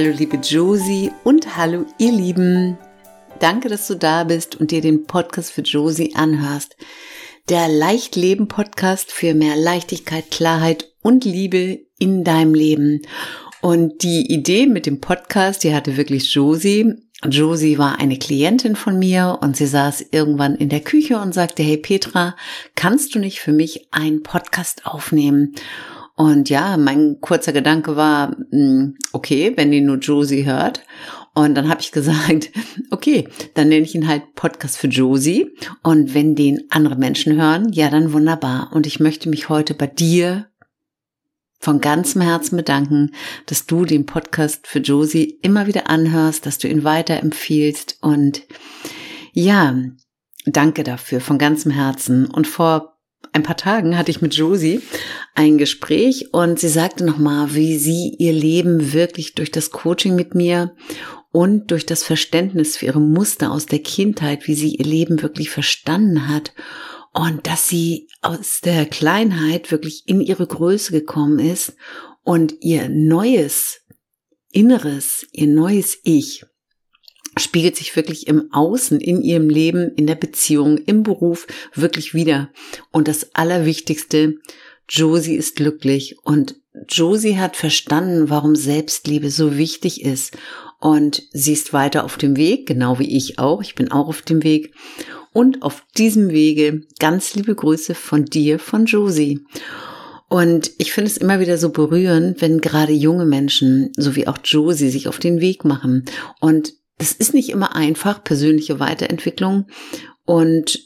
Hallo liebe Josie und hallo ihr Lieben. Danke, dass du da bist und dir den Podcast für Josie anhörst. Der Leichtleben Podcast für mehr Leichtigkeit, Klarheit und Liebe in deinem Leben. Und die Idee mit dem Podcast, die hatte wirklich Josie. Josie war eine Klientin von mir und sie saß irgendwann in der Küche und sagte, hey Petra, kannst du nicht für mich einen Podcast aufnehmen? Und ja, mein kurzer Gedanke war, hm, okay, wenn die nur Josie hört. Und dann habe ich gesagt, okay, dann nenne ich ihn halt Podcast für Josie. Und wenn den andere Menschen hören, ja, dann wunderbar. Und ich möchte mich heute bei dir von ganzem Herzen bedanken, dass du den Podcast für Josie immer wieder anhörst, dass du ihn weiterempfiehlst. Und ja, danke dafür von ganzem Herzen. Und vor ein paar Tagen hatte ich mit Josie ein Gespräch und sie sagte nochmal, wie sie ihr Leben wirklich durch das Coaching mit mir und durch das Verständnis für ihre Muster aus der Kindheit, wie sie ihr Leben wirklich verstanden hat und dass sie aus der Kleinheit wirklich in ihre Größe gekommen ist und ihr neues Inneres, ihr neues Ich spiegelt sich wirklich im Außen, in ihrem Leben, in der Beziehung, im Beruf wirklich wieder. Und das Allerwichtigste, Josie ist glücklich und Josie hat verstanden, warum Selbstliebe so wichtig ist. Und sie ist weiter auf dem Weg, genau wie ich auch. Ich bin auch auf dem Weg. Und auf diesem Wege ganz liebe Grüße von dir, von Josie. Und ich finde es immer wieder so berührend, wenn gerade junge Menschen, so wie auch Josie, sich auf den Weg machen. Und das ist nicht immer einfach, persönliche Weiterentwicklung. Und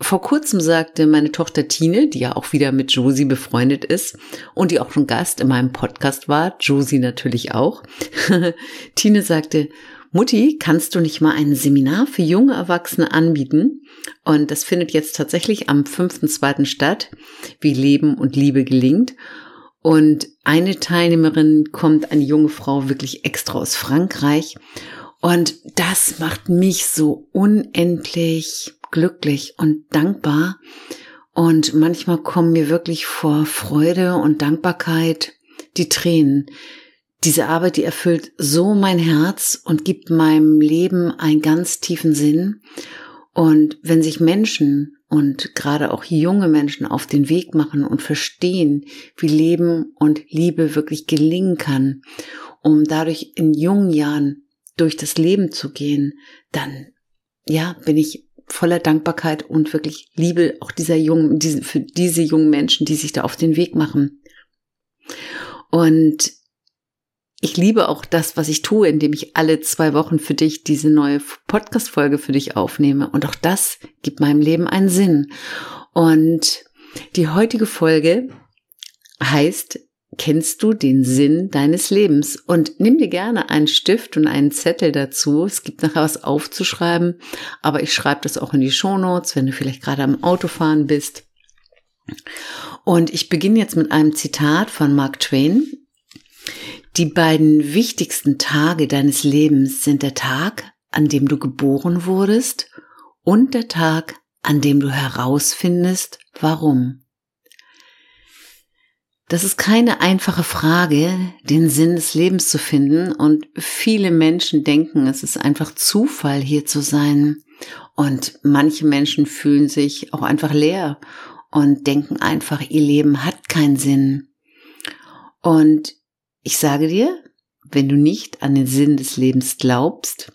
vor kurzem sagte meine Tochter Tine, die ja auch wieder mit Josie befreundet ist und die auch schon Gast in meinem Podcast war, Josie natürlich auch. Tine sagte, Mutti, kannst du nicht mal ein Seminar für junge Erwachsene anbieten? Und das findet jetzt tatsächlich am 5.2. statt, wie Leben und Liebe gelingt. Und eine Teilnehmerin kommt, eine junge Frau, wirklich extra aus Frankreich. Und das macht mich so unendlich glücklich und dankbar. Und manchmal kommen mir wirklich vor Freude und Dankbarkeit die Tränen. Diese Arbeit, die erfüllt so mein Herz und gibt meinem Leben einen ganz tiefen Sinn. Und wenn sich Menschen und gerade auch junge Menschen auf den Weg machen und verstehen, wie Leben und Liebe wirklich gelingen kann, um dadurch in jungen Jahren durch das Leben zu gehen, dann ja, bin ich voller Dankbarkeit und wirklich Liebe auch dieser jungen, diese, für diese jungen Menschen, die sich da auf den Weg machen. Und ich liebe auch das, was ich tue, indem ich alle zwei Wochen für dich diese neue Podcast-Folge für dich aufnehme. Und auch das gibt meinem Leben einen Sinn. Und die heutige Folge heißt kennst du den Sinn deines Lebens? Und nimm dir gerne einen Stift und einen Zettel dazu. Es gibt nachher was aufzuschreiben, aber ich schreibe das auch in die Shownotes, wenn du vielleicht gerade am Autofahren bist. Und ich beginne jetzt mit einem Zitat von Mark Twain. Die beiden wichtigsten Tage deines Lebens sind der Tag, an dem du geboren wurdest und der Tag, an dem du herausfindest, warum. Das ist keine einfache Frage, den Sinn des Lebens zu finden. Und viele Menschen denken, es ist einfach Zufall hier zu sein. Und manche Menschen fühlen sich auch einfach leer und denken einfach, ihr Leben hat keinen Sinn. Und ich sage dir, wenn du nicht an den Sinn des Lebens glaubst,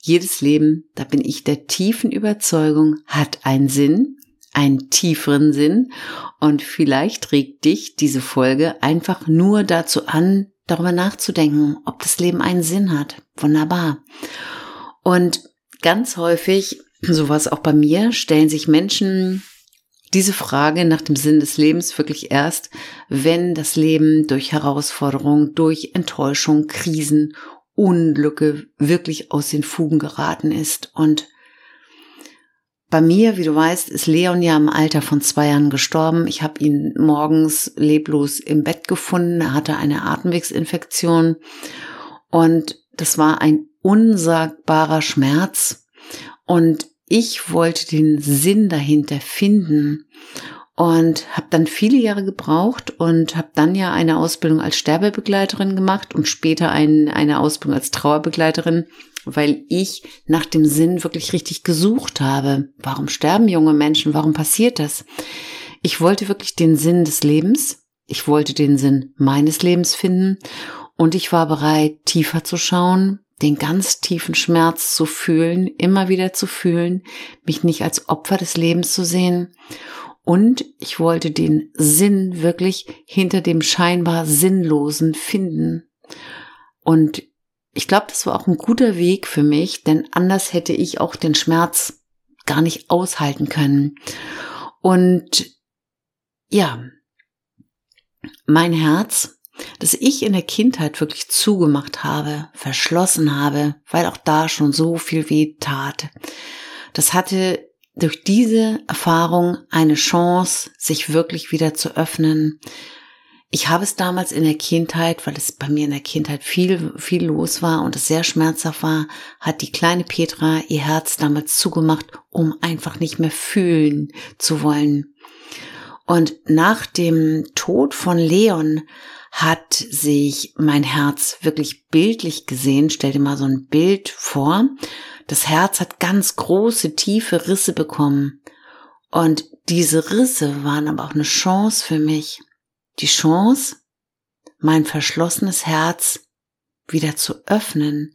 jedes Leben, da bin ich der tiefen Überzeugung, hat einen Sinn einen tieferen Sinn und vielleicht regt dich diese Folge einfach nur dazu an, darüber nachzudenken, ob das Leben einen Sinn hat. Wunderbar. Und ganz häufig, sowas auch bei mir, stellen sich Menschen diese Frage nach dem Sinn des Lebens wirklich erst, wenn das Leben durch Herausforderungen, durch Enttäuschung, Krisen, Unglücke wirklich aus den Fugen geraten ist und bei mir, wie du weißt, ist Leon ja im Alter von zwei Jahren gestorben. Ich habe ihn morgens leblos im Bett gefunden. Er hatte eine Atemwegsinfektion und das war ein unsagbarer Schmerz. Und ich wollte den Sinn dahinter finden. und habe dann viele Jahre gebraucht und habe dann ja eine Ausbildung als Sterbebegleiterin gemacht und später ein, eine Ausbildung als Trauerbegleiterin, weil ich nach dem Sinn wirklich richtig gesucht habe. Warum sterben junge Menschen? Warum passiert das? Ich wollte wirklich den Sinn des Lebens. Ich wollte den Sinn meines Lebens finden und ich war bereit, tiefer zu schauen, den ganz tiefen Schmerz zu fühlen, immer wieder zu fühlen, mich nicht als Opfer des Lebens zu sehen und ich wollte den Sinn wirklich hinter dem scheinbar Sinnlosen finden. Und ich glaube, das war auch ein guter Weg für mich, denn anders hätte ich auch den Schmerz gar nicht aushalten können. Und ja, mein Herz, das ich in der Kindheit wirklich zugemacht habe, verschlossen habe, weil auch da schon so viel weh tat, das hatte durch diese Erfahrung eine Chance, sich wirklich wieder zu öffnen. Ich habe es damals in der Kindheit, weil es bei mir in der Kindheit viel, viel los war und es sehr schmerzhaft war, hat die kleine Petra ihr Herz damals zugemacht, um einfach nicht mehr fühlen zu wollen. Und nach dem Tod von Leon hat sich mein Herz wirklich bildlich gesehen. Stell dir mal so ein Bild vor. Das Herz hat ganz große, tiefe Risse bekommen. Und diese Risse waren aber auch eine Chance für mich. Die Chance, mein verschlossenes Herz wieder zu öffnen,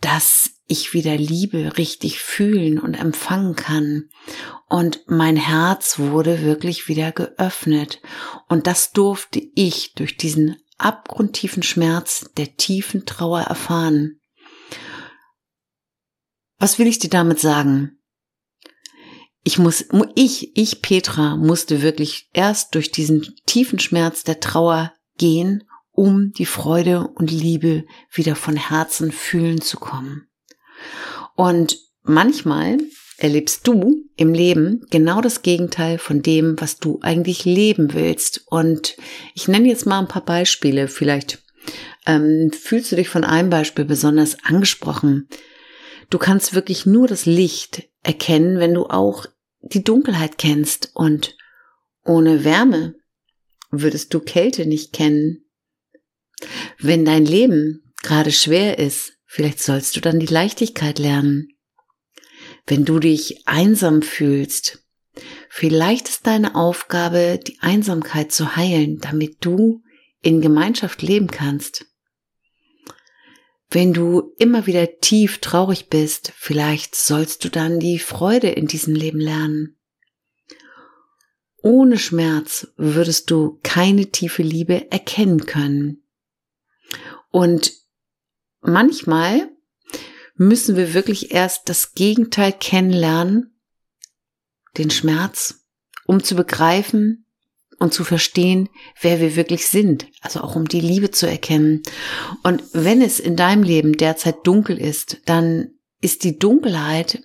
dass ich wieder Liebe richtig fühlen und empfangen kann. Und mein Herz wurde wirklich wieder geöffnet. Und das durfte ich durch diesen abgrundtiefen Schmerz der tiefen Trauer erfahren. Was will ich dir damit sagen? Ich muss, ich, ich Petra musste wirklich erst durch diesen tiefen Schmerz der Trauer gehen, um die Freude und Liebe wieder von Herzen fühlen zu kommen. Und manchmal erlebst du im Leben genau das Gegenteil von dem, was du eigentlich leben willst. Und ich nenne jetzt mal ein paar Beispiele. Vielleicht ähm, fühlst du dich von einem Beispiel besonders angesprochen. Du kannst wirklich nur das Licht erkennen, wenn du auch die Dunkelheit kennst und ohne Wärme würdest du Kälte nicht kennen. Wenn dein Leben gerade schwer ist, vielleicht sollst du dann die Leichtigkeit lernen. Wenn du dich einsam fühlst, vielleicht ist deine Aufgabe, die Einsamkeit zu heilen, damit du in Gemeinschaft leben kannst. Wenn du immer wieder tief traurig bist, vielleicht sollst du dann die Freude in diesem Leben lernen. Ohne Schmerz würdest du keine tiefe Liebe erkennen können. Und manchmal müssen wir wirklich erst das Gegenteil kennenlernen, den Schmerz, um zu begreifen, und zu verstehen, wer wir wirklich sind, also auch um die Liebe zu erkennen. Und wenn es in deinem Leben derzeit dunkel ist, dann ist die Dunkelheit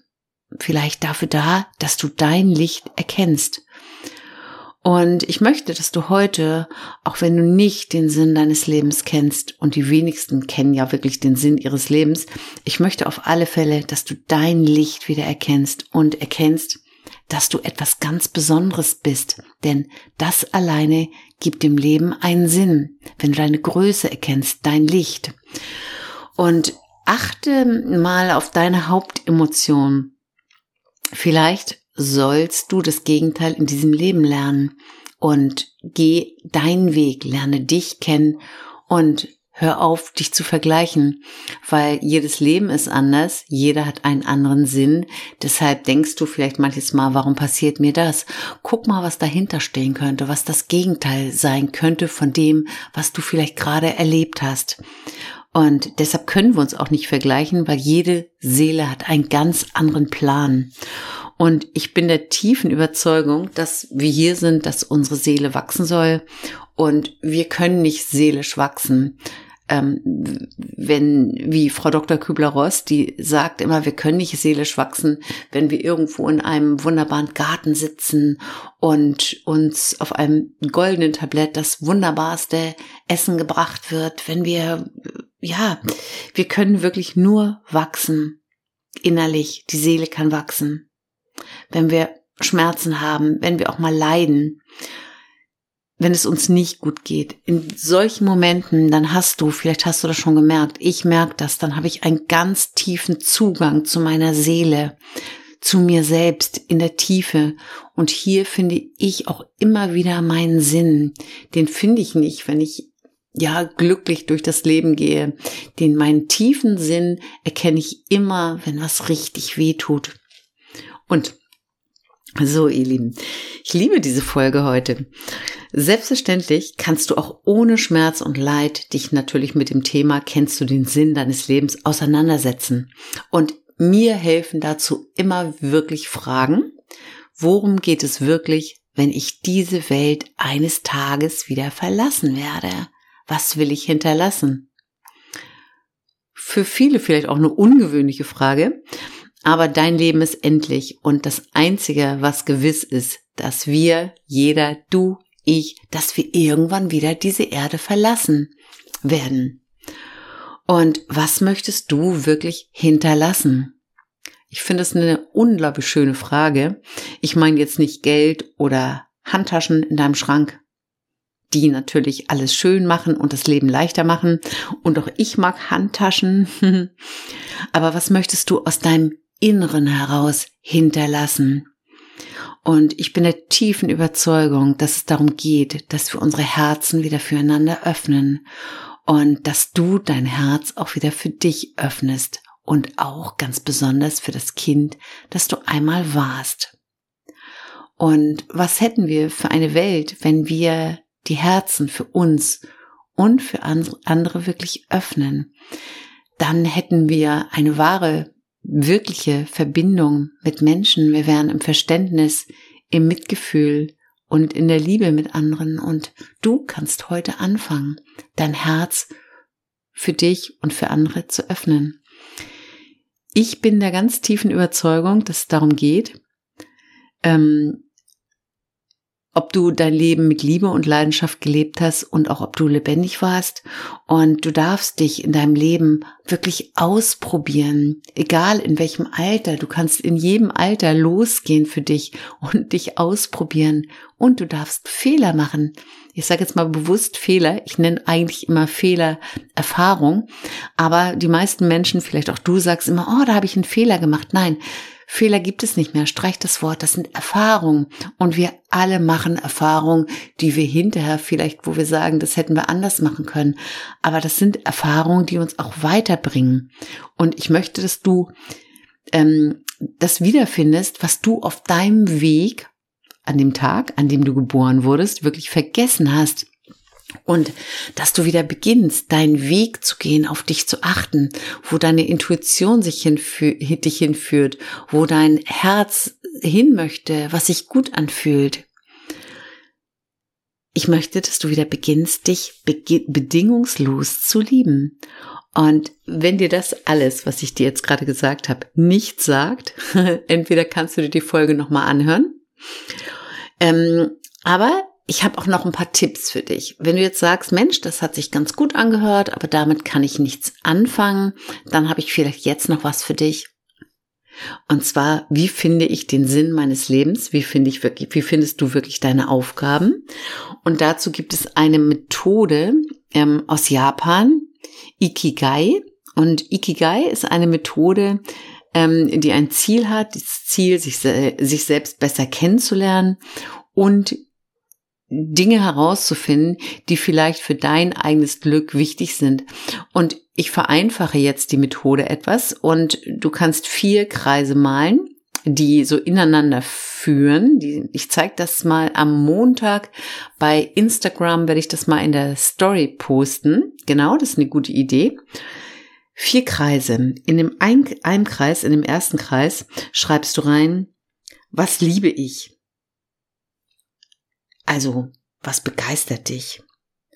vielleicht dafür da, dass du dein Licht erkennst. Und ich möchte, dass du heute, auch wenn du nicht den Sinn deines Lebens kennst, und die wenigsten kennen ja wirklich den Sinn ihres Lebens, ich möchte auf alle Fälle, dass du dein Licht wieder erkennst und erkennst, dass du etwas ganz Besonderes bist, denn das alleine gibt dem Leben einen Sinn, wenn du deine Größe erkennst, dein Licht. Und achte mal auf deine Hauptemotion. Vielleicht sollst du das Gegenteil in diesem Leben lernen und geh deinen Weg, lerne dich kennen und Hör auf, dich zu vergleichen, weil jedes Leben ist anders, jeder hat einen anderen Sinn. Deshalb denkst du vielleicht manches Mal, warum passiert mir das? Guck mal, was dahinter stehen könnte, was das Gegenteil sein könnte von dem, was du vielleicht gerade erlebt hast. Und deshalb können wir uns auch nicht vergleichen, weil jede Seele hat einen ganz anderen Plan. Und ich bin der tiefen Überzeugung, dass wir hier sind, dass unsere Seele wachsen soll. Und wir können nicht seelisch wachsen, ähm, wenn, wie Frau Dr. Kübler-Ross, die sagt immer, wir können nicht seelisch wachsen, wenn wir irgendwo in einem wunderbaren Garten sitzen und uns auf einem goldenen Tablett das wunderbarste Essen gebracht wird, wenn wir, ja, wir können wirklich nur wachsen innerlich, die Seele kann wachsen, wenn wir Schmerzen haben, wenn wir auch mal leiden, wenn es uns nicht gut geht. In solchen Momenten, dann hast du, vielleicht hast du das schon gemerkt, ich merke das, dann habe ich einen ganz tiefen Zugang zu meiner Seele, zu mir selbst in der Tiefe. Und hier finde ich auch immer wieder meinen Sinn. Den finde ich nicht, wenn ich ja glücklich durch das Leben gehe. Den meinen tiefen Sinn erkenne ich immer, wenn was richtig weh tut. Und so, ihr Lieben, ich liebe diese Folge heute. Selbstverständlich kannst du auch ohne Schmerz und Leid dich natürlich mit dem Thema kennst du den Sinn deines Lebens auseinandersetzen. Und mir helfen dazu immer wirklich Fragen. Worum geht es wirklich, wenn ich diese Welt eines Tages wieder verlassen werde? Was will ich hinterlassen? Für viele vielleicht auch eine ungewöhnliche Frage, aber dein Leben ist endlich und das Einzige, was gewiss ist, dass wir, jeder, du, ich, dass wir irgendwann wieder diese Erde verlassen werden. Und was möchtest du wirklich hinterlassen? Ich finde es eine unglaublich schöne Frage. Ich meine jetzt nicht Geld oder Handtaschen in deinem Schrank, die natürlich alles schön machen und das Leben leichter machen. Und auch ich mag Handtaschen. Aber was möchtest du aus deinem Inneren heraus hinterlassen. Und ich bin der tiefen Überzeugung, dass es darum geht, dass wir unsere Herzen wieder füreinander öffnen und dass du dein Herz auch wieder für dich öffnest und auch ganz besonders für das Kind, das du einmal warst. Und was hätten wir für eine Welt, wenn wir die Herzen für uns und für andere wirklich öffnen? Dann hätten wir eine wahre wirkliche Verbindung mit Menschen. Wir wären im Verständnis, im Mitgefühl und in der Liebe mit anderen. Und du kannst heute anfangen, dein Herz für dich und für andere zu öffnen. Ich bin der ganz tiefen Überzeugung, dass es darum geht, ähm, ob du dein Leben mit Liebe und Leidenschaft gelebt hast und auch ob du lebendig warst. Und du darfst dich in deinem Leben wirklich ausprobieren, egal in welchem Alter. Du kannst in jedem Alter losgehen für dich und dich ausprobieren. Und du darfst Fehler machen. Ich sage jetzt mal bewusst Fehler. Ich nenne eigentlich immer Fehler Erfahrung. Aber die meisten Menschen, vielleicht auch du, sagst immer, oh, da habe ich einen Fehler gemacht. Nein, Fehler gibt es nicht mehr. Streich das Wort. Das sind Erfahrungen. Und wir alle machen Erfahrungen, die wir hinterher vielleicht, wo wir sagen, das hätten wir anders machen können. Aber das sind Erfahrungen, die uns auch weiterbringen. Und ich möchte, dass du ähm, das wiederfindest, was du auf deinem Weg an dem Tag, an dem du geboren wurdest, wirklich vergessen hast. Und dass du wieder beginnst, deinen Weg zu gehen, auf dich zu achten, wo deine Intuition sich hinfü dich hinführt, wo dein Herz hin möchte, was sich gut anfühlt. Ich möchte, dass du wieder beginnst, dich bedingungslos zu lieben. Und wenn dir das alles, was ich dir jetzt gerade gesagt habe, nicht sagt, entweder kannst du dir die Folge nochmal anhören. Ähm, aber ich habe auch noch ein paar Tipps für dich. Wenn du jetzt sagst, Mensch, das hat sich ganz gut angehört, aber damit kann ich nichts anfangen, dann habe ich vielleicht jetzt noch was für dich. Und zwar, wie finde ich den Sinn meines Lebens? Wie finde ich wirklich, wie findest du wirklich deine Aufgaben? Und dazu gibt es eine Methode ähm, aus Japan, Ikigai. Und Ikigai ist eine Methode, ähm, die ein Ziel hat, das Ziel, sich, sich selbst besser kennenzulernen und Dinge herauszufinden, die vielleicht für dein eigenes Glück wichtig sind. Und ich vereinfache jetzt die Methode etwas und du kannst vier Kreise malen, die so ineinander führen. ich zeige das mal am Montag. Bei Instagram werde ich das mal in der Story posten. Genau, das ist eine gute Idee. Vier Kreise. In dem einen Kreis, in dem ersten Kreis, schreibst du rein, was liebe ich? Also, was begeistert dich?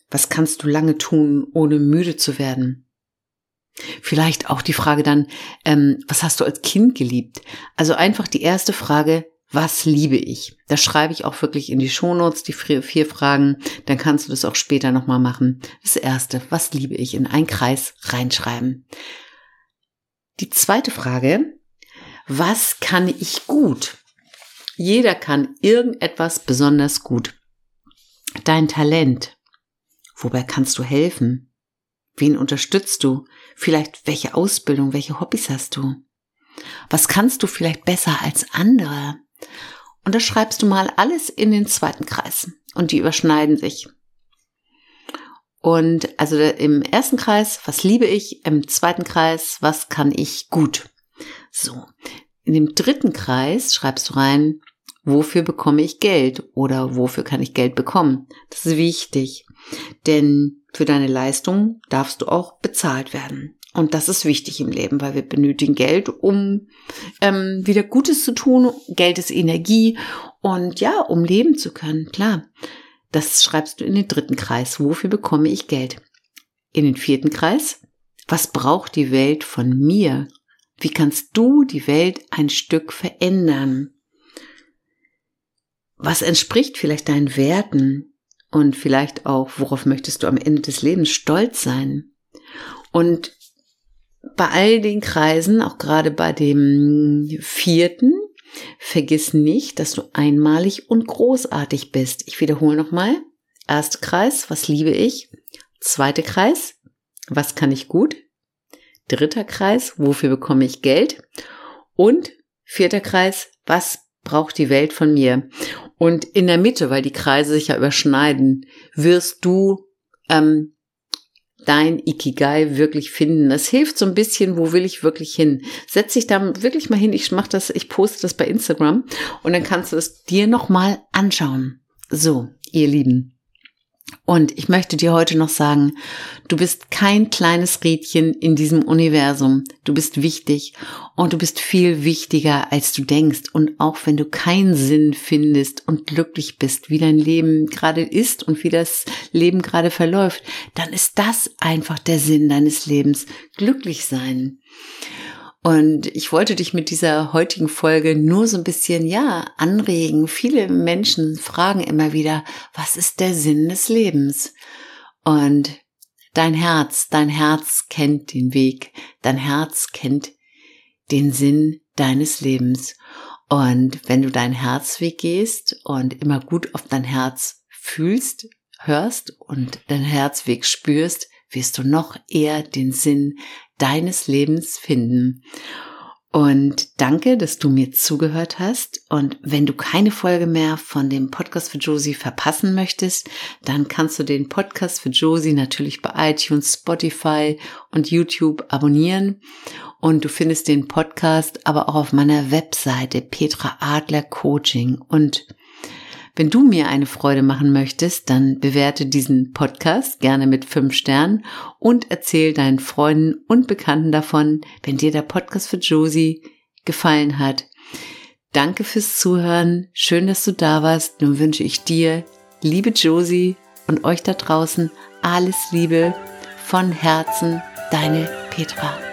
Was kannst du lange tun, ohne müde zu werden? Vielleicht auch die Frage dann, ähm, was hast du als Kind geliebt? Also einfach die erste Frage, was liebe ich? Das schreibe ich auch wirklich in die Shownotes, die vier Fragen. Dann kannst du das auch später nochmal machen. Das erste, was liebe ich? In einen Kreis reinschreiben. Die zweite Frage, was kann ich gut? Jeder kann irgendetwas besonders gut. Dein Talent. Wobei kannst du helfen? Wen unterstützt du? Vielleicht welche Ausbildung, welche Hobbys hast du? Was kannst du vielleicht besser als andere? Und da schreibst du mal alles in den zweiten Kreis. Und die überschneiden sich. Und also im ersten Kreis, was liebe ich? Im zweiten Kreis, was kann ich gut? So. In dem dritten Kreis schreibst du rein, wofür bekomme ich Geld oder wofür kann ich Geld bekommen? Das ist wichtig, denn für deine Leistung darfst du auch bezahlt werden. Und das ist wichtig im Leben, weil wir benötigen Geld, um ähm, wieder Gutes zu tun. Geld ist Energie und ja, um leben zu können, klar. Das schreibst du in den dritten Kreis. Wofür bekomme ich Geld? In den vierten Kreis. Was braucht die Welt von mir? Wie kannst du die Welt ein Stück verändern? Was entspricht vielleicht deinen Werten? Und vielleicht auch, worauf möchtest du am Ende des Lebens stolz sein? Und bei all den Kreisen, auch gerade bei dem vierten, vergiss nicht, dass du einmalig und großartig bist. Ich wiederhole nochmal. Erster Kreis, was liebe ich? Zweiter Kreis, was kann ich gut? Dritter Kreis, wofür bekomme ich Geld? Und vierter Kreis, was braucht die Welt von mir? Und in der Mitte, weil die Kreise sich ja überschneiden, wirst du ähm, dein Ikigai wirklich finden. Das hilft so ein bisschen, wo will ich wirklich hin? Setz dich da wirklich mal hin. Ich mache das, ich poste das bei Instagram und dann kannst du es dir nochmal anschauen. So, ihr Lieben. Und ich möchte dir heute noch sagen, du bist kein kleines Rädchen in diesem Universum. Du bist wichtig und du bist viel wichtiger, als du denkst. Und auch wenn du keinen Sinn findest und glücklich bist, wie dein Leben gerade ist und wie das Leben gerade verläuft, dann ist das einfach der Sinn deines Lebens. Glücklich sein. Und ich wollte dich mit dieser heutigen Folge nur so ein bisschen, ja, anregen. Viele Menschen fragen immer wieder, was ist der Sinn des Lebens? Und dein Herz, dein Herz kennt den Weg, dein Herz kennt den Sinn deines Lebens. Und wenn du deinen Herzweg gehst und immer gut auf dein Herz fühlst, hörst und deinen Herzweg spürst, wirst du noch eher den Sinn deines Lebens finden. Und danke, dass du mir zugehört hast. Und wenn du keine Folge mehr von dem Podcast für Josie verpassen möchtest, dann kannst du den Podcast für Josie natürlich bei iTunes, Spotify und YouTube abonnieren. Und du findest den Podcast aber auch auf meiner Webseite Petra Adler Coaching. Und wenn du mir eine Freude machen möchtest, dann bewerte diesen Podcast gerne mit fünf Sternen und erzähl deinen Freunden und Bekannten davon, wenn dir der Podcast für Josie gefallen hat. Danke fürs Zuhören. Schön, dass du da warst. Nun wünsche ich dir, liebe Josie und euch da draußen, alles Liebe von Herzen, deine Petra.